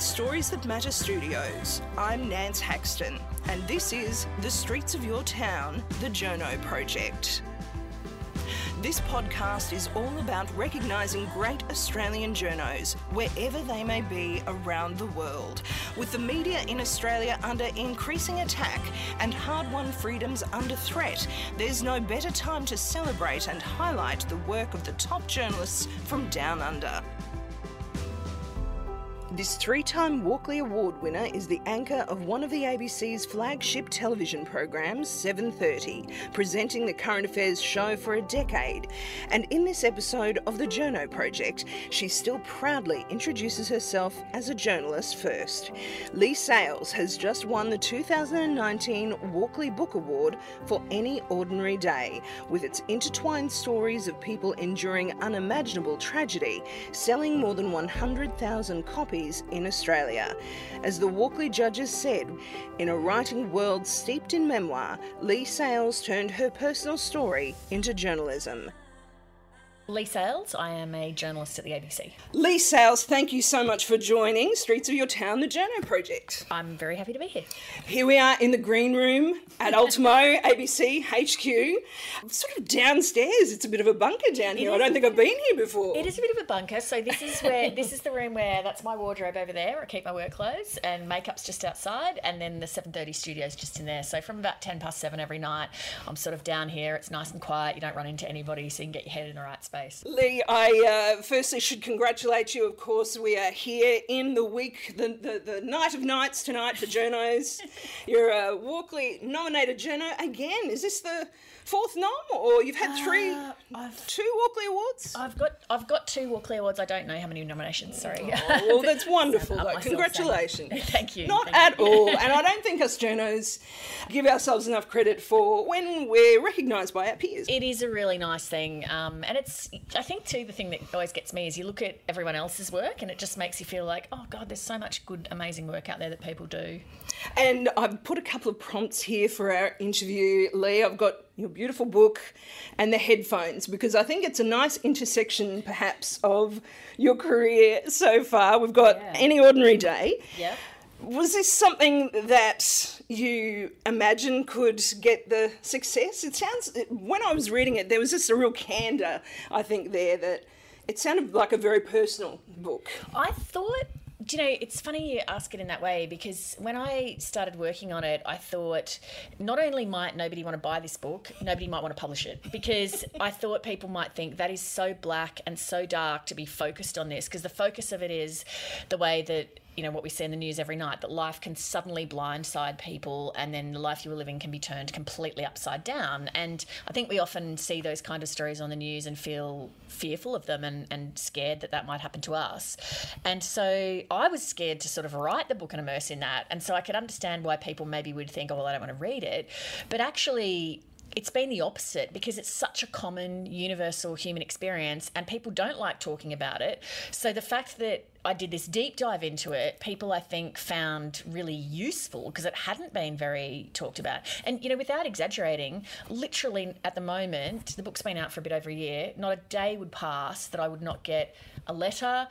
Stories That Matter Studios. I'm Nance Haxton, and this is The Streets of Your Town, the Journo Project. This podcast is all about recognising great Australian journos wherever they may be around the world. With the media in Australia under increasing attack and hard won freedoms under threat, there's no better time to celebrate and highlight the work of the top journalists from down under. This three time Walkley Award winner is the anchor of one of the ABC's flagship television programs, 730, presenting the current affairs show for a decade. And in this episode of the Journo Project, she still proudly introduces herself as a journalist first. Leigh Sales has just won the 2019 Walkley Book Award for Any Ordinary Day, with its intertwined stories of people enduring unimaginable tragedy, selling more than 100,000 copies in Australia. As the Walkley judges said, in a writing world steeped in memoir, Leigh Sales turned her personal story into journalism. Leigh Sales. I am a journalist at the ABC. Leigh Sales, thank you so much for joining Streets of Your Town, the Journo Project. I'm very happy to be here. Here we are in the green room at Ultimo ABC HQ, sort of downstairs. It's a bit of a bunker down here. I don't think I've been here before. It is a bit of a bunker. So this is where this is the room where that's my wardrobe over there. I keep my work clothes and makeup's just outside, and then the 7:30 studio's just in there. So from about 10 past seven every night, I'm sort of down here. It's nice and quiet. You don't run into anybody, so you can get your head in the right space. Leigh, I uh, firstly should congratulate you. Of course, we are here in the week, the, the, the night of nights tonight for journos. You're a Walkley nominated journo again. Is this the fourth nom, or you've had three, Uh, I've- two Walkley awards? I've got I've got two Walkley Awards. I don't know how many nominations. Sorry. Oh, well, that's wonderful, though. Congratulations. Thank you. Not thank at you. all. And I don't think us journos give ourselves enough credit for when we're recognised by our peers. It is a really nice thing, um, and it's. I think too the thing that always gets me is you look at everyone else's work, and it just makes you feel like, oh god, there's so much good, amazing work out there that people do. And I've put a couple of prompts here for our interview, Leigh. I've got your beautiful book and the headphones because I think it's a nice intersection, perhaps, of your career so far. We've got Yeah. Any Ordinary Day. Yeah. Was this something that you imagined could get the success? It sounds, when I was reading it, there was just a real candour, I think, there that it sounded like a very personal book. I thought, do you know, it's funny you ask it in that way because when I started working on it, I thought not only might nobody want to buy this book, nobody might want to publish it because I thought people might think that is so black and so dark to be focused on this because the focus of it is the way that you know what we see in the news every night that life can suddenly blindside people and then the life you were living can be turned completely upside down. And i think we often see those kind of stories on the news and feel fearful of them and, and scared that that might happen to us. And so i was scared to sort of write the book and immerse in that. And so i could understand why people maybe would think oh well i don't want to read it. But actually it's been the opposite because it's such a common universal human experience and people don't like talking about it. So the fact that I did this deep dive into it, people I think found really useful because it hadn't been very talked about. And, you know, without exaggerating, literally at the moment, the book's been out for a bit over a year, not a day would pass that I would not get a letter,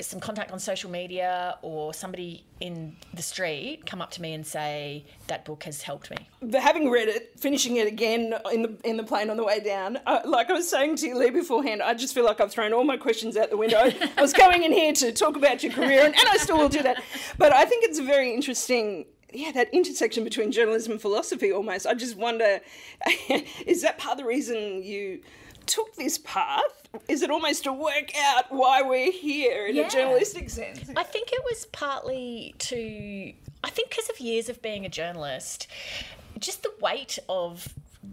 some contact on social media, or somebody in the street come up to me and say, that book has helped me. But having read it, finishing it again in the in the plane on the way down, uh, like I was saying to you, Leigh, beforehand, I just feel like I've thrown all my questions out the window. I was going in here to talk about your career, and, and I still will do that. But I think it's a very interesting. Yeah, that intersection between journalism and philosophy almost. I just wonder is that part of the reason you took this path? Is it almost to work out why we're here in Yeah. a journalistic sense? I think it was partly to, I think because of years of being a journalist, just the weight of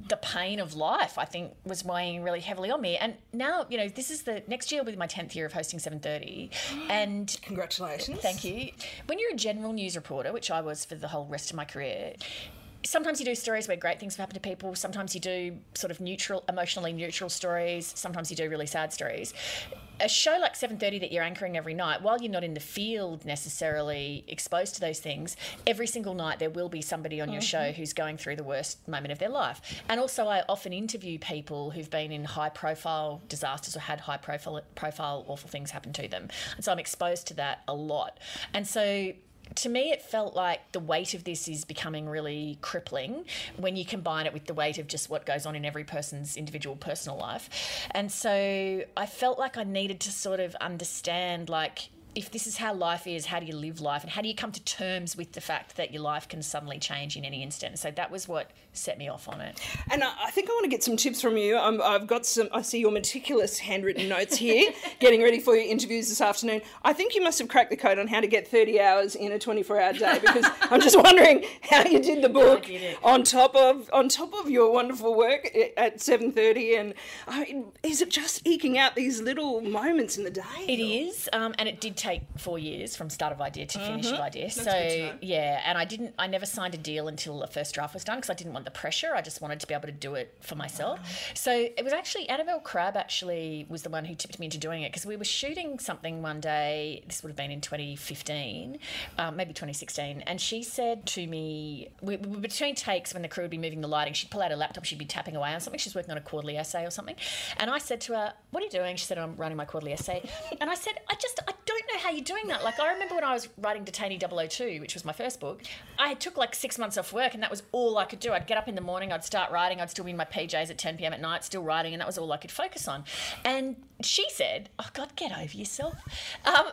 the pain of life, I think, was weighing really heavily on me. And now, you know, this is the next year will be my 10th year of hosting 730. And Congratulations. Thank you. When you're a general news reporter, which I was for the whole rest of my career, sometimes you do stories where great things have happened to people. Sometimes you do sort of neutral, emotionally neutral stories. Sometimes you do really sad stories. a show like 7.30 that you're anchoring every night while you're not in the field necessarily exposed to those things every single night there will be somebody on your show mm-hmm. who's going through the worst moment of their life and also i often interview people who've been in high profile disasters or had high profile profile awful things happen to them and so i'm exposed to that a lot and so to me, it felt like the weight of this is becoming really crippling when you combine it with the weight of just what goes on in every person's individual personal life. And so I felt like I needed to sort of understand, like, if this is how life is, how do you live life? And how do you come to terms with the fact that your life can suddenly change in any instant? So that was what set me off on it. And I I think I want to get some tips from you. Um, I've got some, I see your meticulous handwritten notes here, getting ready for your interviews this afternoon. I think you must have cracked the code on how to get 30 hours in a 24 hour day because I'm just wondering how you did the book did on top of on top of your wonderful work at 7.30 and I mean, is it just eking out these little moments in the day? It is, um, and it did take four years from start of idea to finish of idea. so to know. yeah, and I didn't, I never signed a deal until the first draft was done because I didn't want the pressure. I just wanted to be able to do it for myself. So it was actually Annabelle Crabb actually was the one who tipped me into doing it because we were shooting something one day. This would have been in 2015, um, maybe 2016, and she said to me, we, we between takes when the crew would be moving the lighting. She'd pull out her laptop, she'd be tapping away on something. She's working on a quarterly essay or something, and I said to her, "What are you doing?" She said, "I'm writing my quarterly essay," and I said, "I just I don't know how you're doing that. Like I remember when I was writing Detainee 002, which was my first book, I took like six months off work, and that was all I could do. I'd get up in the morning, I'd start writing, I'd still be in my PJs at 10 p.m. at night, still writing, and that was all I could focus on. And she said, "Oh God, get over yourself." Um,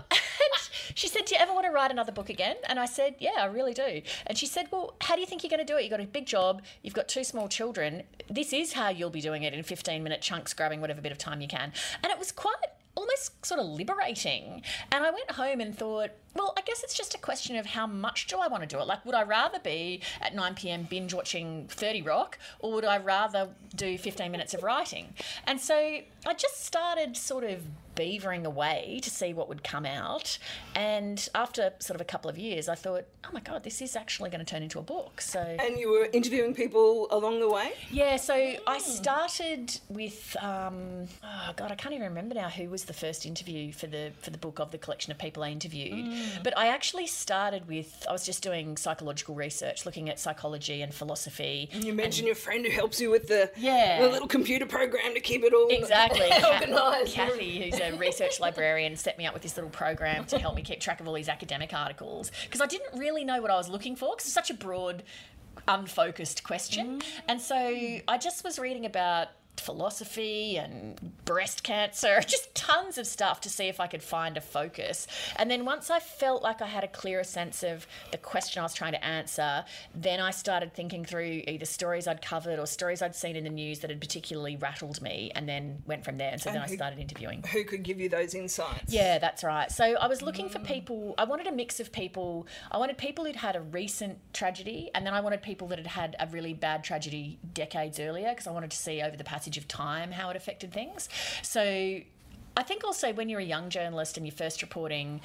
she said, "Do you ever want to write another book again?" And I said, "Yeah, I really do." And she said, "Well, how do you think you're going to do it? You've got a big job, you've got two small children. This is how you'll be doing it in 15 minute chunks, grabbing whatever bit of time you can." And it was quite almost sort of liberating. And I went home and thought, well, I guess it's just a question of how much do I want to do it? Like, would I rather be at 9 p.m. binge watching 30 Rock, or would I rather do 15 minutes of writing? And so I just started sort of beavering away to see what would come out. And after sort of a couple of years, I thought, oh my God, this is actually going to turn into a book. So. And you were interviewing people along the way? Yeah, so I started with um, oh god, I can't even remember now who was the first interview for the for the book of the collection of people I interviewed. But I actually started with I was just doing psychological research, looking at psychology and philosophy. And you mentioned your friend who helps you with the, Yeah. the little computer program to keep it all Exactly. Organised. Kathy, who's a research librarian, set me up with this little program to help me keep track of all these academic articles because I didn't really know what I was looking for because it's such a broad, unfocused question. Mm-hmm. And so I just was reading about philosophy and breast cancer, just tons of stuff to see if I could find a focus. And then once I felt like I had a clearer sense of the question I was trying to answer, then I started thinking through either stories I'd covered or stories I'd seen in the news that had particularly rattled me, and then went from there. And so then I started interviewing. Who could give you those insights? Yeah, that's right. So I was looking for mm. people. I wanted a mix of people. I wanted people who'd had a recent tragedy, and then I wanted people that had had a really bad tragedy decades earlier because I wanted to see over the passage of time how it affected things. So I think also when you're a young journalist and you're first reporting,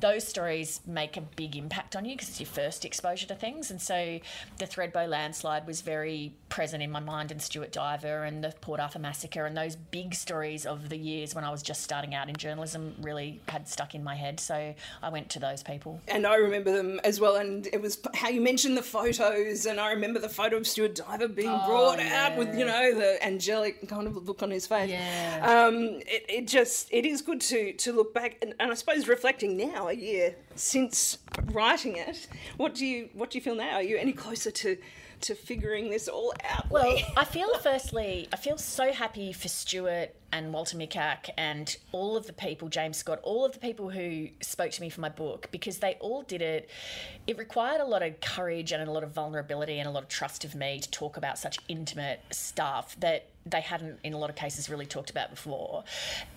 those stories make a big impact on you because it's your first exposure to things. And so the Thredbo landslide was very present in my mind, and Stuart Diver and the Port Arthur massacre, and those big stories of the years when I was just starting out in journalism really had stuck in my head. So I went to those people. And I remember them as well. And it was how you mentioned the photos. And I remember the photo of Stuart Diver being Oh, brought out with, you know, the angelic kind of look on his face. Yeah. Um, it, it just, it is good to, to look back. And, and I suppose reflecting now, a year since writing it, what do you, what do you feel now? Are you any closer to, to figuring this all out? Well, I feel firstly, I feel so happy for Stuart and Walter Mikac and all of the people, James Scott, all of the people who spoke to me for my book because they all did it. It required a lot of courage and a lot of vulnerability and a lot of trust of me to talk about such intimate stuff that they hadn't, in a lot of cases, really talked about before.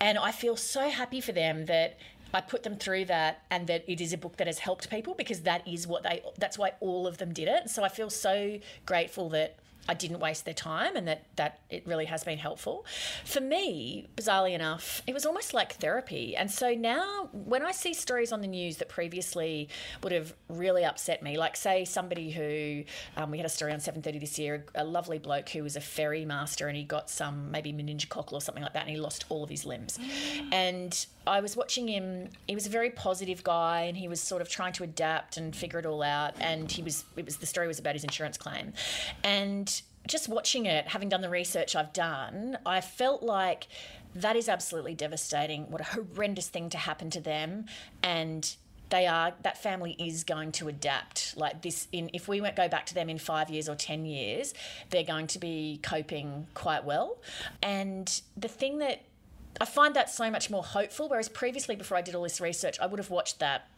And I feel so happy for them that. I put them through that and that it is a book that has helped people because that is what they that's why all of them did it. So I feel so grateful that I didn't waste their time and that, that it really has been helpful. For me, bizarrely enough, it was almost like therapy. And so now when I see stories on the news that previously would have really upset me, like say somebody who, um, we had a story on 7.30 this year, a lovely bloke who was a ferry master and he got some maybe meningococcal or something like that and he lost all of his limbs. And I was watching him, he was a very positive guy and he was sort of trying to adapt and figure it all out. And he was, it was, the story was about his insurance claim. And just watching it, having done the research I've done, I felt like that is absolutely devastating. What a horrendous thing to happen to them. And they are that family is going to adapt like this in if we won't go back to them in five years or ten years they're going to be coping quite well and the thing that i find that so much more hopeful whereas previously before i did all this research i would have watched that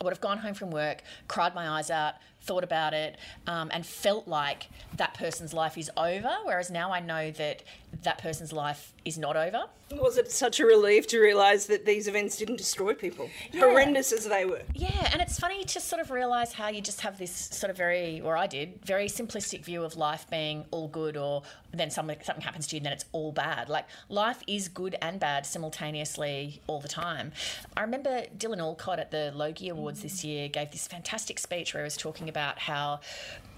I would have gone home from work, cried my eyes out, thought about it, um, and felt like that person's life is over. Whereas now I know that that person's life is not over. Was it such a relief to realise that these events didn't destroy people, Yeah. horrendous as they were? Yeah, and it's funny to sort of realise how you just have this sort of very, or I did, very simplistic view of life being all good, or then something something happens to you and then it's all bad. Like life is good and bad simultaneously all the time. I remember Dylan Alcott at the Logie Awards this year gave this fantastic speech where he was talking about how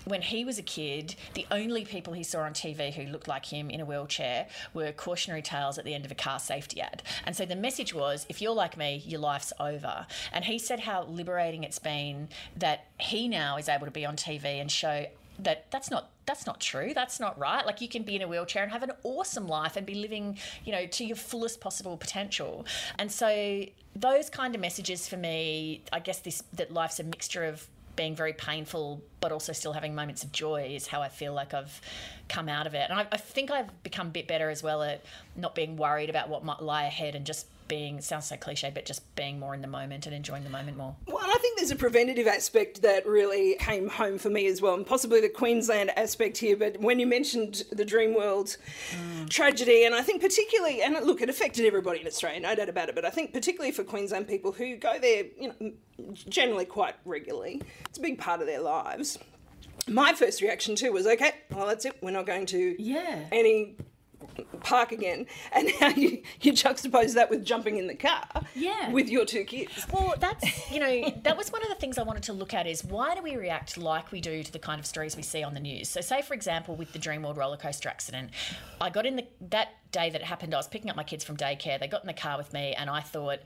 when he was a kid, the only people he saw on TV who looked like him in a wheelchair were cautionary tales at the end of a car safety ad. And so the message was if you're like me, your life's over. And he said how liberating it's been that he now is able to be on TV and show that that's not that's not true that's not right like you can be in a wheelchair and have an awesome life and be living you know to your fullest possible potential and so those kind of messages for me i guess this that life's a mixture of being very painful but also still having moments of joy is how i feel like i've come out of it. And i, I think i've become a bit better as well at not being worried about what might lie ahead and just being sounds so cliche but just being more in the moment and enjoying the moment more Well, I think there's a preventative aspect that really came home for me as well, and possibly the Queensland aspect here. But when you mentioned the Dreamworld mm. tragedy, and I think particularly, and look, it affected everybody in Australia, no doubt about it. But I think particularly for Queensland people who go there, you know, generally quite regularly, it's a big part of their lives. My first reaction too was, okay, well that's it. We're not going to Yeah. any park again. And now you, you juxtapose that with jumping in the car Yeah. with your two kids. Well, that's you know that was one of the things I wanted to look at is why do we react like we do to the kind of stories we see on the news? So, say for example, with the Dreamworld roller coaster accident, I got in the that day that it happened. I was picking up my kids from daycare. They got in the car with me, and I thought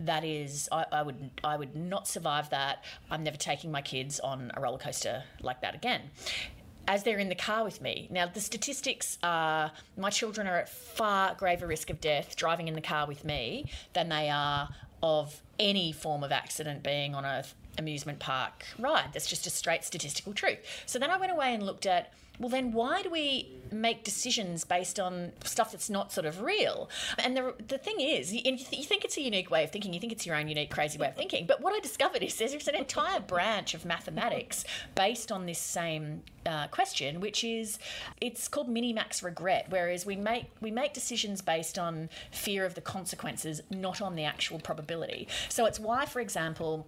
that is I, I would I would not survive that. I'm never taking my kids on a roller coaster like that again as they're in the car with me. Now, the statistics are my children are at far graver risk of death driving in the car with me than they are of any form of accident being on a amusement park ride. That's just a straight statistical truth. So then I went away and looked at well, then why do we make decisions based on stuff that's not sort of real? And the, the thing is, you, you think it's a unique way of thinking, you think it's your own unique, crazy way of thinking. But what I discovered is there's an entire branch of mathematics based on this same uh, question, which is it's called minimax regret. Whereas we make we make decisions based on fear of the consequences, not on the actual probability. So it's why, for example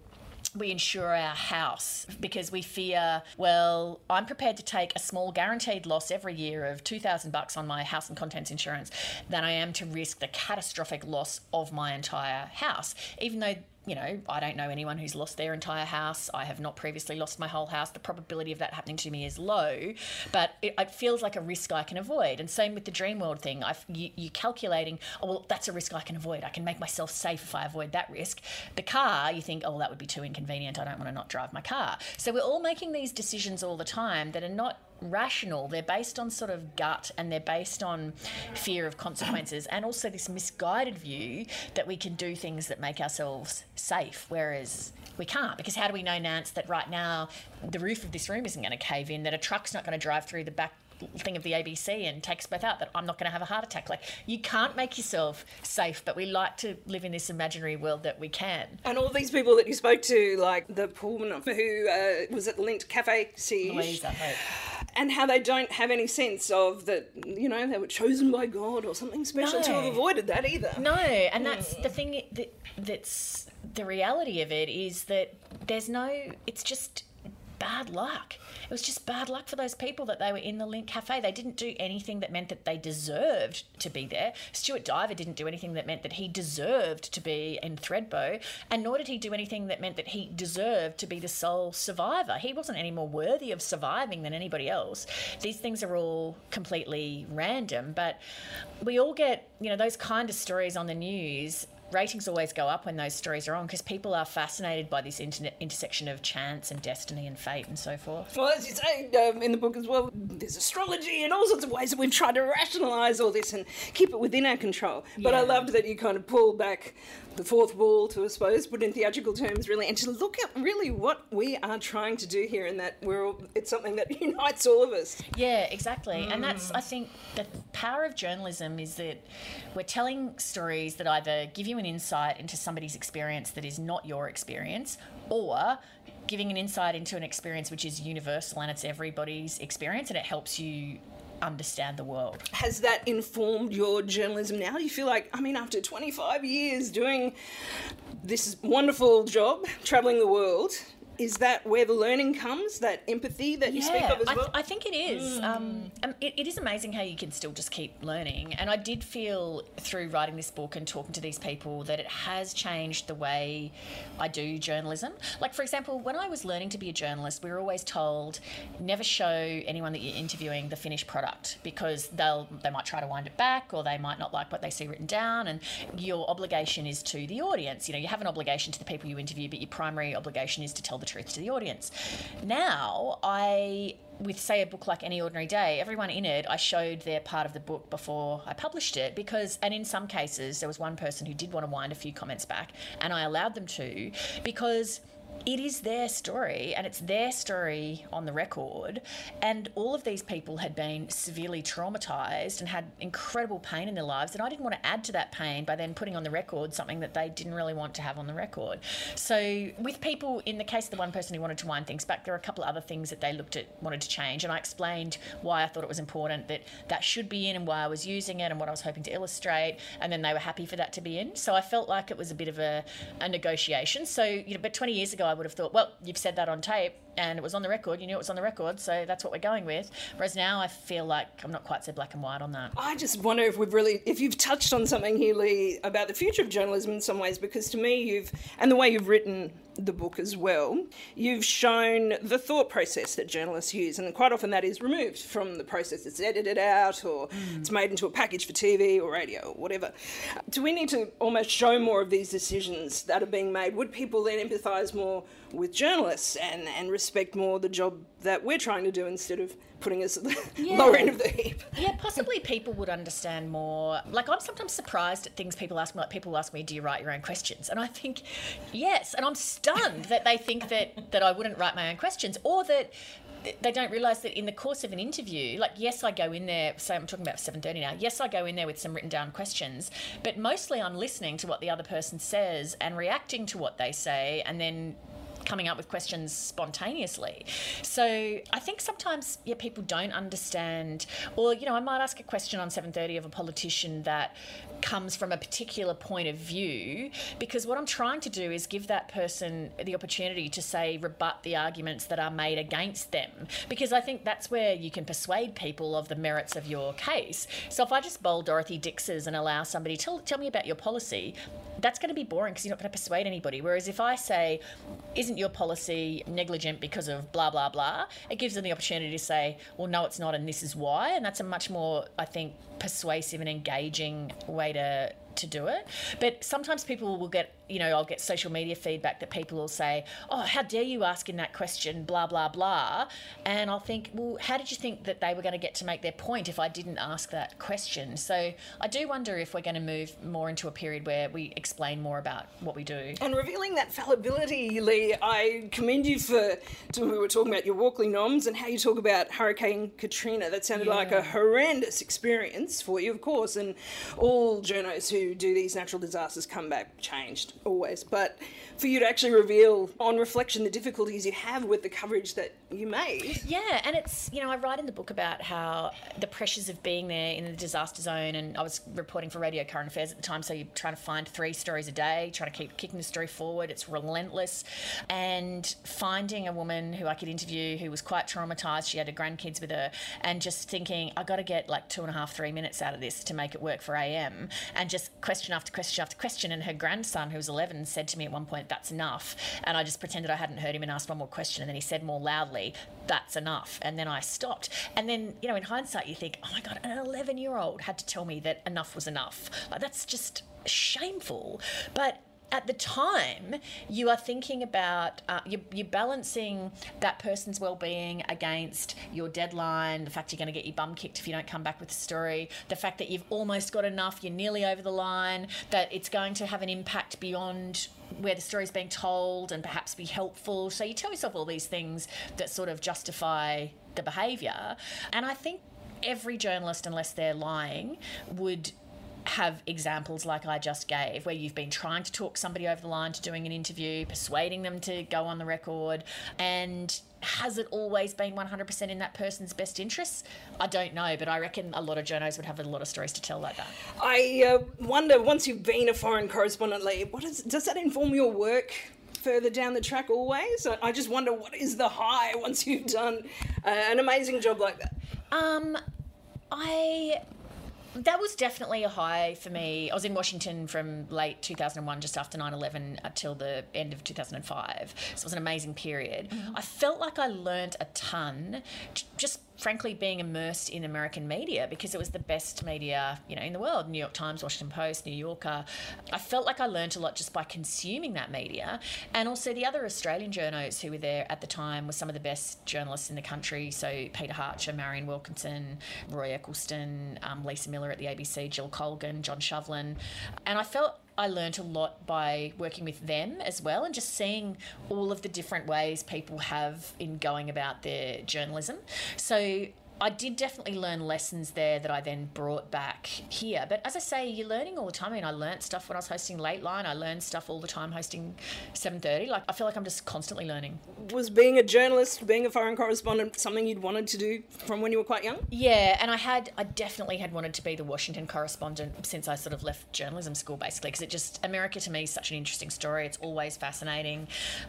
we insure our house because we fear well i'm prepared to take a small guaranteed loss every year of 2000 bucks on my house and contents insurance than i am to risk the catastrophic loss of my entire house even though you know, I don't know anyone who's lost their entire house. I have not previously lost my whole house. The probability of that happening to me is low, but it, it feels like a risk I can avoid. And same with the Dreamworld thing. I, you, you calculating, oh, well, that's a risk I can avoid. I can make myself safe if I avoid that risk. The car, you think, oh, that would be too inconvenient. I don't want to not drive my car. So we're all making these decisions all the time that are not rational. They're based on sort of gut and they're based on fear of consequences and also this misguided view that we can do things that make ourselves safe, whereas we can't. Because how do we know, Nance, that right now the roof of this room isn't going to cave in, that a truck's not going to drive through the back thing of the ABC and take us both out, that I'm not going to have a heart attack. Like, you can't make yourself safe, but we like to live in this imaginary world that we can. And all these people that you spoke to, like the Pullman who uh, was at the Lindt Cafe Siege, Louisa Hope. and how they don't have any sense of that, you know, they were chosen by God or something special to have avoided that either. No, and that's the thing that, that's the reality of it is that there's no, it's just bad luck. It was just bad luck for those people that they were in the Lindt Cafe. They didn't do anything that meant that they deserved to be there. Stuart Diver didn't do anything that meant that he deserved to be in Thredbo, and nor did he do anything that meant that he deserved to be the sole survivor. He wasn't any more worthy of surviving than anybody else. These things are all completely random, but we all get, you know, those kind of stories on the news ratings always go up when those stories are on because people are fascinated by this inter- intersection of chance and destiny and fate and so forth. Well, as you say um, in the book as well, there's astrology and all sorts of ways that we've tried to rationalise all this and keep it within our control. But Yeah. I loved that you kind of pulled back the fourth wall to, I suppose, put in theatrical terms, really, and to look at really what we are trying to do here, and that we're all, it's something that unites all of us. Yeah, exactly. And mm. that's, I think, the power of journalism is that we're telling stories that either give you an insight into somebody's experience that is not your experience, or giving an insight into an experience which is universal and it's everybody's experience and it helps you understand the world. Has that informed your journalism now? Do you feel like, I mean, after 25 years doing this wonderful job, travelling the world, is that where the learning comes? That empathy that you speak of as I, well? I think it is. Um, um, it, it is amazing how you can still just keep learning. And I did feel through writing this book and talking to these people that it has changed the way I do journalism. Like, for example, when I was learning to be a journalist, we were always told never show anyone that you're interviewing the finished product because they'll they might try to wind it back or they might not like what they see written down. And your obligation is to the audience. You know, you have an obligation to the people you interview, but your primary obligation is to tell the truth to the audience. Now, I with say a book like any ordinary day everyone in it i showed their part of the book before i published it because and in some cases there was one person who did want to wind a few comments back and i allowed them to because it is their story and it's their story on the record. And all of these people had been severely traumatized and had incredible pain in their lives. And I didn't want to add to that pain by then putting on the record something that they didn't really want to have on the record. So, with people, in the case of the one person who wanted to wind things back, there were a couple of other things that they looked at, wanted to change. And I explained why I thought it was important that that should be in and why I was using it and what I was hoping to illustrate. And then they were happy for that to be in. So, I felt like it was a bit of a, a negotiation. So, you know, but 20 years ago, I would have thought, well, you've said that on tape and it was on the record. You knew it was on the record, so that's what we're going with. Whereas now I feel like I'm not quite so black and white on that. I just wonder if we've really, if you've touched on something here, Leigh, about the future of journalism in some ways, because to me, you've, and the way you've written the book as well, you've shown the thought process that journalists use, and quite often that is removed from the process. It's edited out, or mm. it's made into a package for TV or radio or whatever. Do we need to almost show more of these decisions that are being made? Would people then empathise more with journalists and, and respect more the job that we're trying to do instead of putting us at the lower end of the heap? Yeah, possibly people would understand more. Like, I'm sometimes surprised at things people ask me. Like, people ask me, "Do you write your own questions?" And I think, yes. And I'm stunned that they think that that I wouldn't write my own questions, or that they don't realise that in the course of an interview, like yes, I go in there. Say I'm talking about seven thirty now. Yes, I go in there with some written down questions, but mostly I'm listening to what the other person says and reacting to what they say, and then coming up with questions spontaneously. So I think sometimes yeah people don't understand or you know I might ask a question on 7:30 of a politician that comes from a particular point of view because what I'm trying to do is give that person the opportunity to say rebut the arguments that are made against them because I think that's where you can persuade people of the merits of your case. So if I just bowl Dorothy Dix's and allow somebody tell tell me about your policy that's going to be boring because you're not going to persuade anybody. Whereas if I say, isn't your policy negligent because of blah, blah, blah, it gives them the opportunity to say, well, no, it's not, and this is why. And that's a much more, I think, persuasive and engaging way to to do it. But sometimes people will get, you know, I'll get social media feedback that people will say, oh, how dare you ask in that question, blah, blah, blah. And I'll think, well, how did you think that they were going to get to make their point if I didn't ask that question? So I do wonder if we're going to move more into a period where we explain more about what we do. And revealing that fallibility, Leigh, I commend you for. To, we were talking about your Walkley noms and how you talk about Hurricane Katrina. That sounded like a horrendous experience for you, of course. And all journos who do these natural disasters come back changed always, but for you to actually reveal on reflection the difficulties you have with the coverage that you made. Yeah, and it's, you know, I write in the book about how the pressures of being there in the disaster zone, and I was reporting for Radio Current Affairs at the time, so you're trying to find three stories a day, trying to keep kicking the story forward. It's relentless. And finding a woman who I could interview who was quite traumatized, she had her grandkids with her, and just thinking, I got to get like two and a half, three minutes out of this to make it work for AM, and just question after question after question. And her grandson, who was 11, said to me at one point, That's enough. And I just pretended I hadn't heard him and asked one more question. And then he said more loudly, That's enough. And then I stopped. And then, you know, in hindsight, you think, Oh my God, an 11 year old had to tell me that enough was enough. Like, that's just shameful. But at the time, you are thinking about, uh, you're, you're balancing that person's well-being against your deadline, the fact you're going to get your bum kicked if you don't come back with a story, the fact that you've almost got enough, you're nearly over the line, that it's going to have an impact beyond where the story's being told and perhaps be helpful. So you tell yourself all these things that sort of justify the behaviour. And I think every journalist, unless they're lying, would have examples like I just gave, where you've been trying to talk somebody over the line to doing an interview, persuading them to go on the record, and has it always been 100% in that person's best interests? I don't know, but I reckon a lot of journos would have a lot of stories to tell like that. I uh, wonder, once you've been a foreign correspondent, Leigh, what is, does that inform your work? Further down the track, always. I just wonder what is the high once you've done uh, an amazing job like that. Um, I that was definitely a high for me. I was in Washington from late 2001, just after 9 11, until the end of 2005. So it was an amazing period. Mm-hmm. I felt like I learned a ton just frankly being immersed in American media because it was the best media, you know, in the world. New York Times, Washington Post, New Yorker. I felt like I learned a lot just by consuming that media. And also the other Australian journos who were there at the time were some of the best journalists in the country. So Peter Hartcher, Marian Wilkinson, Roy Eccleston, um, Lisa Miller at the ABC, Jill Colgan, John Shovelan. And I felt I learned a lot by working with them as well and just seeing all of the different ways people have in going about their journalism. So I did definitely learn lessons there that I then brought back here. But as I say, you're learning all the time. I mean, I learned stuff when I was hosting Lateline. I learned stuff all the time hosting 7:30. Like I feel like I'm just constantly learning. Was being a journalist, being a foreign correspondent, something you'd wanted to do from when you were quite young? Yeah, and I had, I definitely had wanted to be the Washington correspondent since I sort of left journalism school, basically, because it just America to me is such an interesting story. It's always fascinating,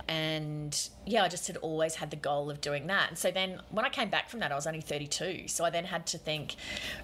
and yeah, I just had always had the goal of doing that. And so then when I came back from that, I was only 32. So I then had to think,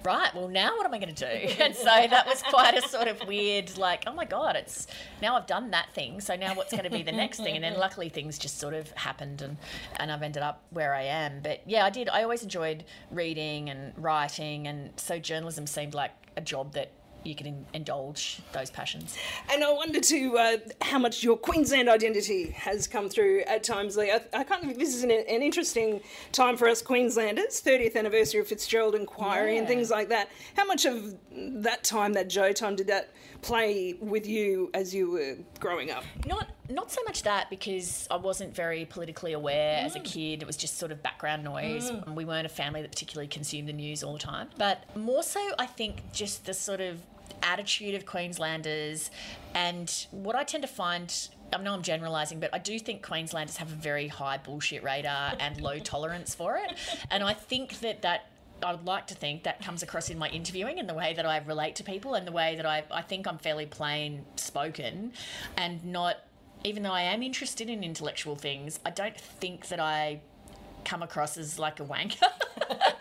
right, well, now what am I going to do? And so that was quite a sort of weird, like, oh my God, it's now I've done that thing. So now what's going to be the next thing? And then luckily things just sort of happened and, and I've ended up where I am. But yeah, I did. I always enjoyed reading and writing. And so journalism seemed like a job that you can in- indulge those passions. And I wonder too uh, how much your Queensland identity has come through at times, Leigh. I, I kind of this is an, an, interesting time for us Queenslanders, 30th anniversary of Fitzgerald Inquiry yeah. and things like that. How much of that time, that Joh time, did that play with you as you were growing up? Not not so much that because I wasn't very politically aware mm. as a mm. kid. It was just sort of background noise. Mm. We weren't a family that particularly consumed the news all the time. But more so, I think just the sort of attitude of Queenslanders and what I tend to find I know I'm generalising, but I do think Queenslanders have a very high bullshit radar and low tolerance for it. And I think that that I would like to think that comes across in my interviewing and the way that I relate to people and the way that I, I think I'm fairly plain spoken and not even though I am interested in intellectual things, I don't think that I come across as like a wanker.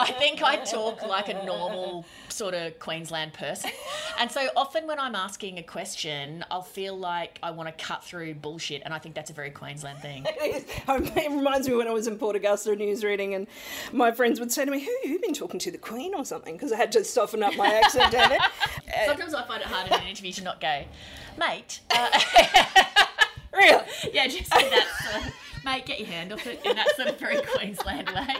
I think I talk like a normal sort of Queensland person. And so often when I'm asking a question, I'll feel like I want to cut through bullshit. And I think that's a very Queensland thing. it reminds me when I was in Port Augusta news reading, and my friends would say to me, Who have you been talking to? The Queen or something? Because I had to soften up my accent down there. Sometimes I find it hard in an interview to not go, Mate. Uh, Really? Yeah, just say that. So, mate, get your hand off it in that sort of very Queensland way.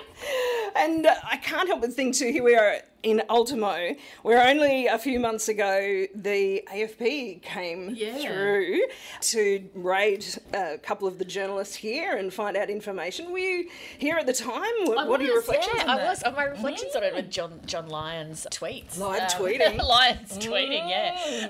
And uh, I can't help but think too. Here we are in Ultimo, where only a few months ago the AFP came Yeah. through to raid a couple of the journalists here and find out information. Were you here at the time? What, I what are your reflections yeah, on I that? was. On my reflections on it with John John Lyons tweets. Live Um, tweeting. Mm. Lyons tweeting. Yeah.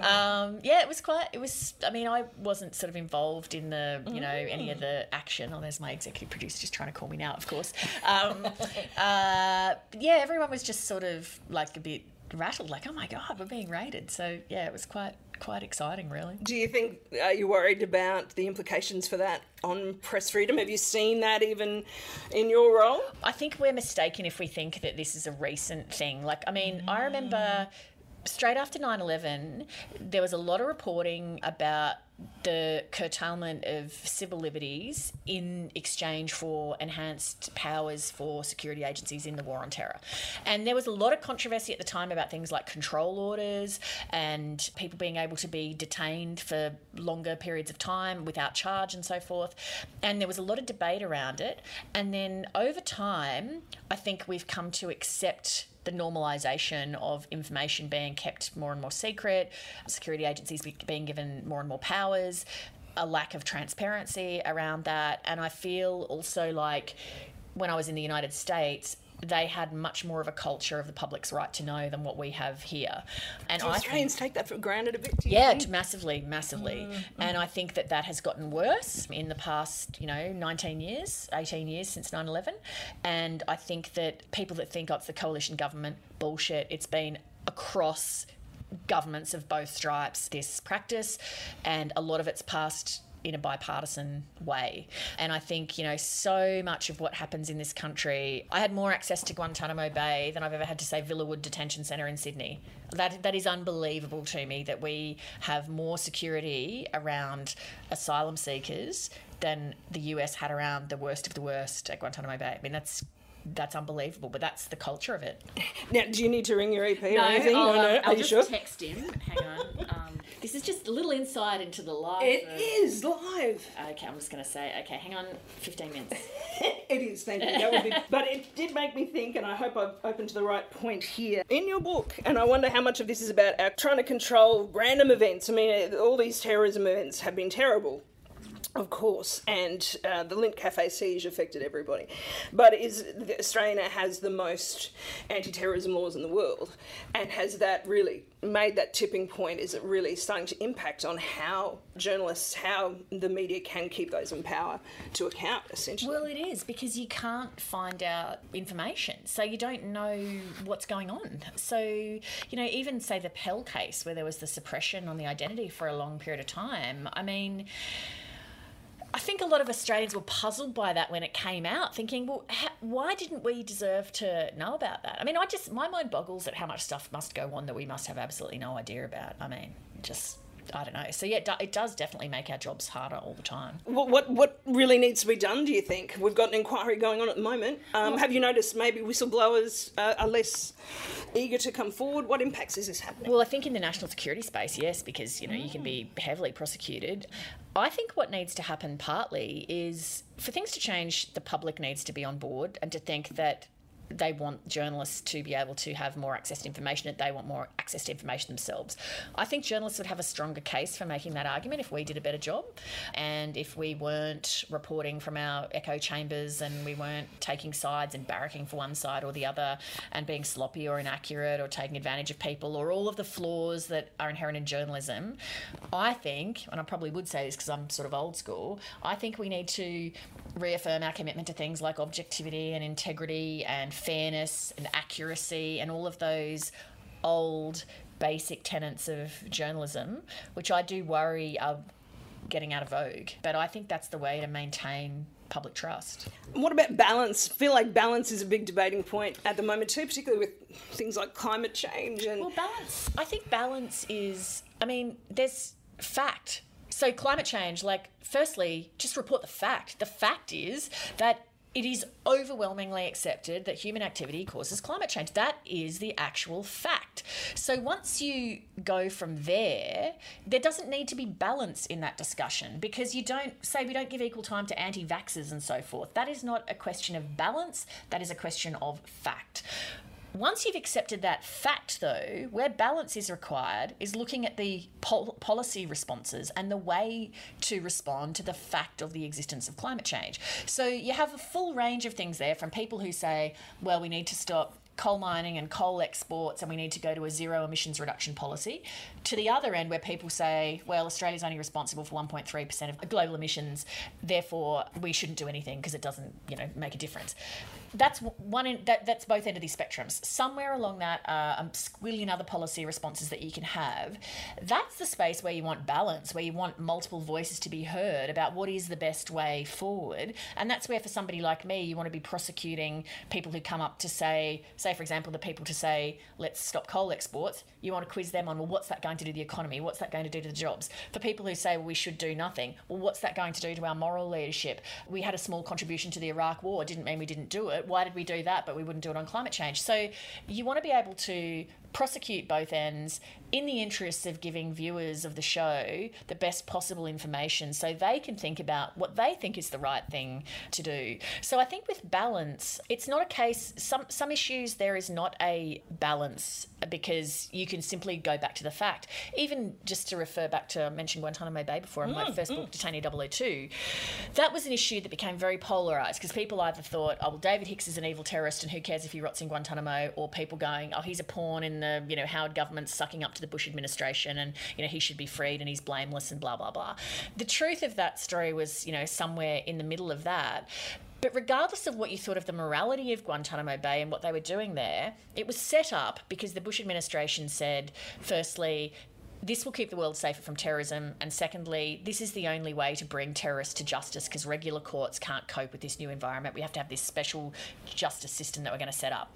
Um, yeah. It was quite. It was. I mean, I wasn't sort of involved in the you know any of Mm. the action. Oh, there's my executive producer just trying to call me now. Of course. Um, uh, yeah, everyone was just sort of like a bit rattled, like, oh my god, we're being raided. So yeah, it was quite quite exciting, really. Do you think are you worried about the implications for that on press freedom? Have you seen that even in your role? I think we're mistaken if we think that this is a recent thing. Like, I mean, I remember mm. straight after 9 11, there was a lot of reporting about the curtailment of civil liberties in exchange for enhanced powers for security agencies in the war on terror. And there was a lot of controversy at the time about things like control orders and people being able to be detained for longer periods of time without charge and so forth. And there was a lot of debate around it. And then over time, I think we've come to accept the normalisation of information being kept more and more secret, security agencies being given more and more powers, a lack of transparency around that. And I feel also like when I was in the United States, they had much more of a culture of the public's right to know than what we have here. And Do I think- Australians take that for granted a bit? do you yeah, think? massively, massively. Mm. And I think that that has gotten worse in the past, you know, 19 years, 18 years since 9 11. And I think that people that think, oh, it's the coalition government, bullshit. It's been across governments of both stripes, this practice. And a lot of it's passed in a bipartisan way. And I think, you know, so much of what happens in this country, I had more access to Guantanamo Bay than I've ever had to, say, Villawood Detention Centre in Sydney. That, that is unbelievable to me that we have more security around asylum seekers than the US had around the worst of the worst at Guantanamo Bay. I mean, that's. That's unbelievable, but that's the culture of it. Now, do you need to ring your EP or No, anything? I'll, or no? um, Are I'll you just sure? text him. Hang on. Um, this is just a little insight into the life. It of- is live. Okay, I'm just going to say, okay, hang on 15 minutes. It is, thank you. That would be, but it did make me think, and I hope I've opened to the right point here in your book. And I wonder how much of this is about our trying to control random events. I mean, all these terrorism events have been terrible. Of course, and uh, the Lindt Cafe siege affected everybody. But is Australia has the most anti-terrorism laws in the world, and has that really made that tipping point? Is it really starting to impact on how journalists, how the media can keep those in power to account? Essentially, Well, it is because you can't find out information. So you don't know what's going on. So, you know, even say the Pell case where there was the suppression on the identity for a long period of time. I mean, I think a lot of Australians were puzzled by that when it came out, thinking, well, ha- why didn't we deserve to know about that? I mean, I just, my mind boggles at how much stuff must go on that we must have absolutely no idea about. I mean, just, I don't know. So, yeah, it do- it does definitely make our jobs harder all the time. What, what what really needs to be done? Do you think we've got an inquiry going on at the moment? Um, have you noticed maybe whistleblowers uh, are less eager to come forward? What impacts is this happening? Well, I think in the national security space, yes, because you know you can be heavily prosecuted. I think what needs to happen partly is for things to change, the public needs to be on board and to think that they want journalists to be able to have more access to information, that they want more access to information themselves. I think journalists would have a stronger case for making that argument if we did a better job and if we weren't reporting from our echo chambers and we weren't taking sides and barracking for one side or the other and being sloppy or inaccurate or taking advantage of people or all of the flaws that are inherent in journalism. I think, and I probably would say this because I'm sort of old school, I think we need to reaffirm our commitment to things like objectivity and integrity and fairness and accuracy and all of those old basic tenets of journalism, which I do worry are getting out of vogue. But I think that's the way to maintain public trust. What about balance? I feel like balance is a big debating point at the moment too, particularly with things like climate change and Well, balance. I think balance is. I mean, there's fact. So climate change, like, firstly, just report the fact. The fact is that it is overwhelmingly accepted that human activity causes climate change. That is the actual fact. So once you go from there, there doesn't need to be balance in that discussion because you don't say we don't give equal time to anti vaxxers and so forth. That is not a question of balance, that is a question of fact. Once you've accepted that fact, though, where balance is required is looking at the pol- policy responses and the way to respond to the fact of the existence of climate change. So you have a full range of things there from people who say, well, we need to stop coal mining and coal exports and we need to go to a zero emissions reduction policy to the other end where people say well australia's only responsible for 1.3% of global emissions therefore we shouldn't do anything because it doesn't you know make a difference that's one in, that, that's both end of these spectrums somewhere along that uh, a squillion other policy responses that you can have that's the space where you want balance where you want multiple voices to be heard about what is the best way forward and that's where for somebody like me you want to be prosecuting people who come up to say say, for example, the people to say, let's stop coal exports, you want to quiz them on, well, what's that going to do to the economy? What's that going to do to the jobs? For people who say, well, we should do nothing, well, what's that going to do to our moral leadership? We had a small contribution to the Iraq war, didn't mean we didn't do it. Why did we do that, but we wouldn't do it on climate change? So you want to be able to prosecute both ends in the interests of giving viewers of the show the best possible information so they can think about what they think is the right thing to do. So I think with balance, it's not a case some some issues there is not a balance because you can simply go back to the fact. Even just to refer back to I mentioned Guantanamo Bay before in my mm, first mm. book, Detainee 002, that was an issue that became very polarised because people either thought, oh well David Hicks is an evil terrorist and who cares if he rots in Guantanamo, or people going, oh he's a pawn in the you know Howard government sucking up to the Bush administration and you know he should be freed and he's blameless and blah blah blah. The truth of that story was you know somewhere in the middle of that. But regardless of what you thought of the morality of Guantanamo Bay and what they were doing there, it was set up because the Bush administration said, firstly, this will keep the world safer from terrorism. And secondly, this is the only way to bring terrorists to justice because regular courts can't cope with this new environment. We have to have this special justice system that we're going to set up.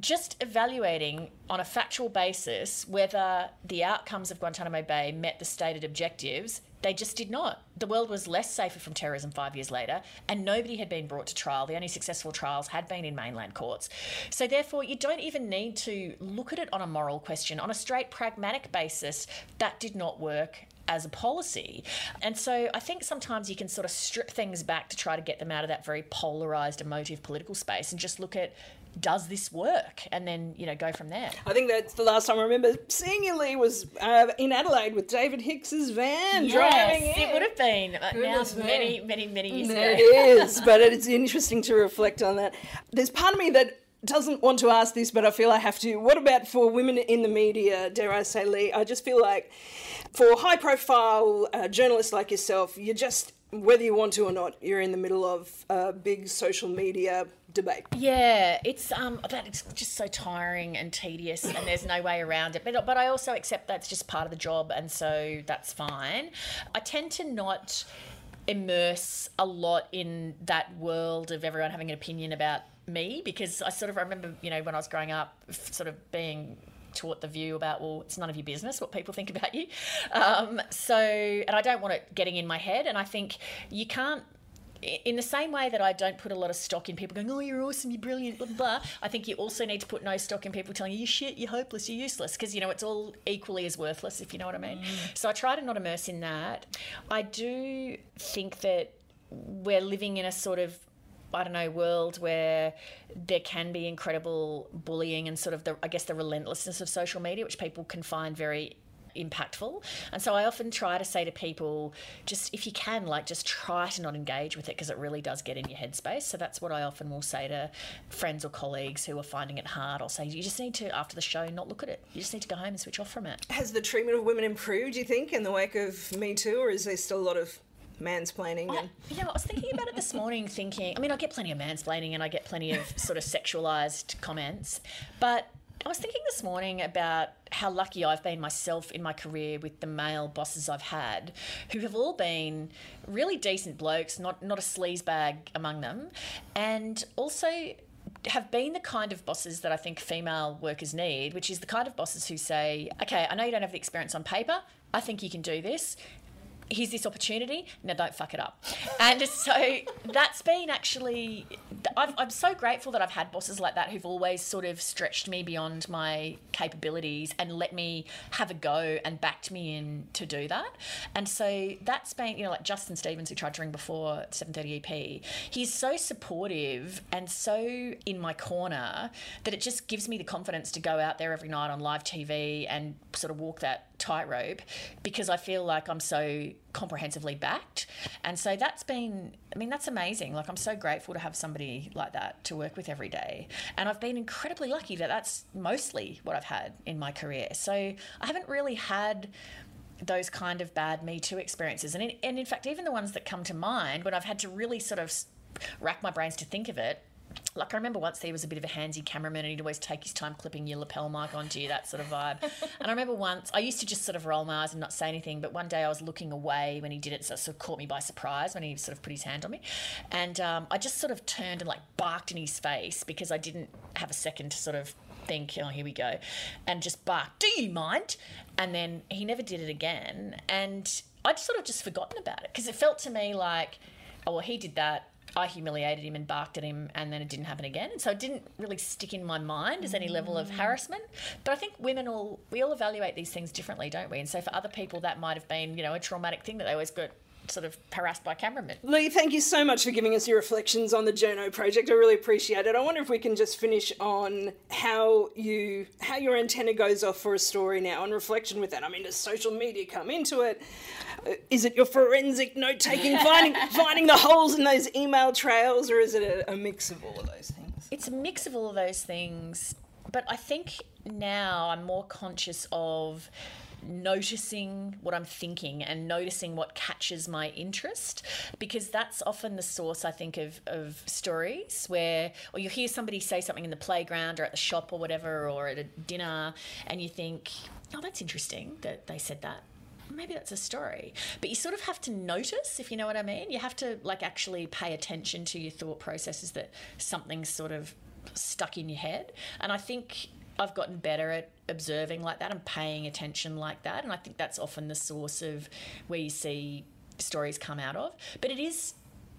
Just evaluating on a factual basis whether the outcomes of Guantanamo Bay met the stated objectives they just did not. The world was less safer from terrorism five years later, and nobody had been brought to trial. The only successful trials had been in mainland courts. So, therefore, you don't even need to look at it on a moral question. On a straight pragmatic basis, that did not work as a policy. And so I think sometimes you can sort of strip things back to try to get them out of that very polarized emotive political space and just look at does this work? And then, you know, go from there. I think that's the last time I remember seeing you, Leigh, was uh, in Adelaide with David Hicks's van yes, driving in. it would have been uh, now many, many, many years ago. It is, but it's interesting to reflect on that. There's part of me that doesn't want to ask this, but I feel I have to. What about for women in the media, dare I say, Leigh? I just feel like for high profile uh, journalists like yourself, you're just, whether you want to or not, you're in the middle of a big social media debate. Yeah, it's um that it's just so tiring and tedious, and there's no way around it. But but I also accept that's just part of the job, and so that's fine. I tend to not immerse a lot in that world of everyone having an opinion about me because I sort of remember, you know, when I was growing up, sort of being taught the view about well it's none of your business what people think about you um, so and i don't want it getting in my head and i think you can't in the same way that I don't put a lot of stock in people going, oh, you're awesome, you're brilliant, blah, blah, I think you also need to put no stock in people telling you, you're shit, you're hopeless, you're useless, because, you know, it's all equally as worthless, if you know what I mean. Mm. So I try to not immerse in that. I do think that we're living in a sort of I don't know, world where there can be incredible bullying and sort of the, I guess, the relentlessness of social media, which people can find very impactful. And so I often try to say to people, just if you can, like, just try to not engage with it because it really does get in your headspace. So that's what I often will say to friends or colleagues who are finding it hard. I'll say, you just need to, after the show, not look at it. You just need to go home and switch off from it. Has the treatment of women improved, do you think, in the wake of Me Too, or is there still a lot of mansplaining. I, you know, I was thinking about it this morning, thinking, I mean, I get plenty of mansplaining and I get plenty of sort of sexualized comments, but I was thinking this morning about how lucky I've been myself in my career with the male bosses I've had, who have all been really decent blokes, not not a sleaze bag among them, and also have been the kind of bosses that I think female workers need, which is the kind of bosses who say, "Okay, I know you don't have the experience on paper. I think you can do this here's this opportunity. Now don't fuck it up. And so that's been actually, i am so grateful that I've had bosses like that who've always sort of stretched me beyond my capabilities and let me have a go and backed me in to do that. And so that's been, you know, like Justin Stevens, who tried to ring before 730 EP, he's so supportive and so in my corner that it just gives me the confidence to go out there every night on live TV and sort of walk that tightrope because I feel like I'm so comprehensively backed. And so that's been, I mean, that's amazing. Like, I'm so grateful to have somebody like that to work with every day. And I've been incredibly lucky that that's mostly what I've had in my career. So I haven't really had those kind of bad Me Too experiences. And in, and in fact, even the ones that come to mind when I've had to really sort of rack my brains to think of it, like I remember once he was a bit of a handsy cameraman and he'd always take his time clipping your lapel mic onto you, that sort of vibe. and I remember once I used to just sort of roll my eyes and not say anything, but one day I was looking away when he did it, so it sort of caught me by surprise when he sort of put his hand on me, and um, I just sort of turned and like barked in his face because I didn't have a second to sort of think, oh, here we go, and just barked, do you mind? And then he never did it again, and I'd sort of just forgotten about it because it felt to me like, oh well, he did that I humiliated him and barked at him, and then it didn't happen again. And so it didn't really stick in my mind as any level of mm. harassment. But I think women all we all evaluate these things differently, don't we? And so for other people, that might have been you know a traumatic thing that they always got sort of harassed by cameramen. Leigh, thank you so much for giving us your reflections on the Journo project. I really appreciate it. I wonder if we can just finish on how you how your antenna goes off for a story now and reflection with that. I mean, does social media come into it? Uh, it your forensic note taking, finding finding the holes in those email trails, or is it a, a mix of all of those things? It's a mix of all of those things, but I think now I'm more conscious of noticing what I'm thinking and noticing what catches my interest because that's often the source I think of, of stories where or you hear somebody say something in the playground or at the shop or whatever or at a dinner and you think oh that's interesting that they said that. Maybe that's a story. But you sort of have to notice if you know what i mean. You have to like actually pay attention to your thought processes that something's sort of stuck in your head. And i think I've gotten better at observing like that and paying attention like that. And I think that's often the source of where you see stories come out of. But it is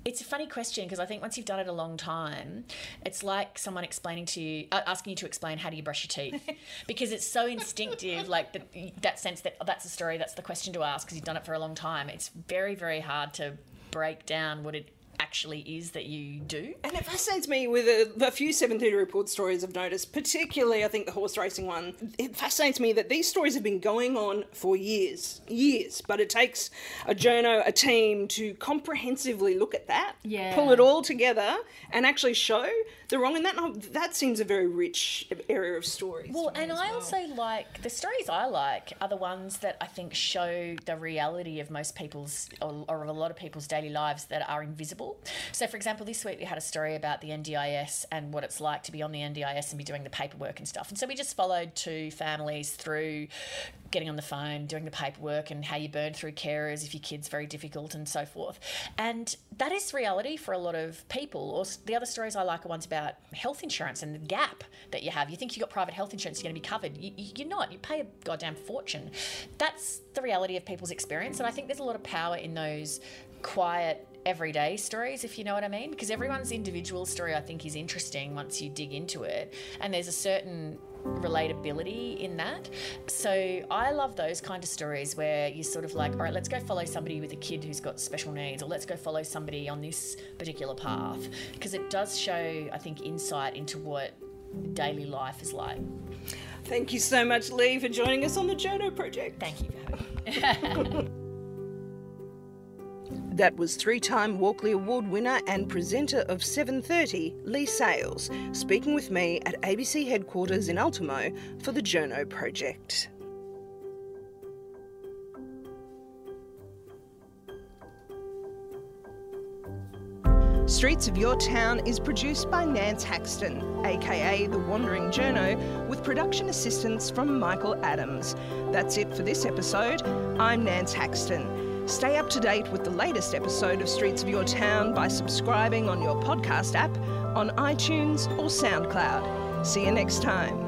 it's a funny question because I think once you've done it a long time, it's like someone explaining to you, uh, asking you to explain how do you brush your teeth, because it's so instinctive, like the, that sense that oh, that's a story, that's the question to ask because you've done it for a long time. It's very, very hard to break down what it actually is that you do. And it fascinates me with a, a, few 730 report stories I've noticed, particularly I think the horse racing one. It fascinates me that these stories have been going on for years, years, but it takes a journo, a team to comprehensively look at that, yeah. pull it all together, and actually show the wrong. And that that seems a very rich area of stories. Well, and I well. also like the stories I like are the ones that I think show the reality of most people's or, or a lot of people's daily lives that are invisible so, for example, this week we had a story about the NDIS and what it's like to be on the NDIS and be doing the paperwork and stuff. And so we just followed two families through getting on the phone, doing the paperwork, and how you burn through carers if your kid's very difficult and so forth. And that is reality for a lot of people. Or the other stories I like are ones about health insurance and the gap that you have. You think you've got private health insurance, you're going to be covered. You, you're not. You pay a goddamn fortune. That's the reality of people's experience. And I think there's a lot of power in those quiet everyday stories, if you know what I mean. Because everyone's individual story, I think, is interesting once you dig into it. And there's a certain relatability in that. So I love those kind of stories where you're sort of like, all right, let's go follow somebody with a kid who's got special needs, or let's go follow somebody on this particular path. Because it does show, I think, insight into what daily life is like. Thank you so much, Leigh, for joining us on the Journo Project. Thank you for having me. That was three time Walkley Award winner and presenter of 730, Leigh Sales, speaking with me at ABC headquarters in Ultimo for the Journo project. Streets of Your Town is produced by Nance Haxton, aka The Wandering Journo, with production assistance from Michael Adams. That's it for this episode. I'm Nance Haxton. Stay up to date with the latest episode of Streets of Your Town by subscribing on your podcast app, on iTunes or SoundCloud. See you next time.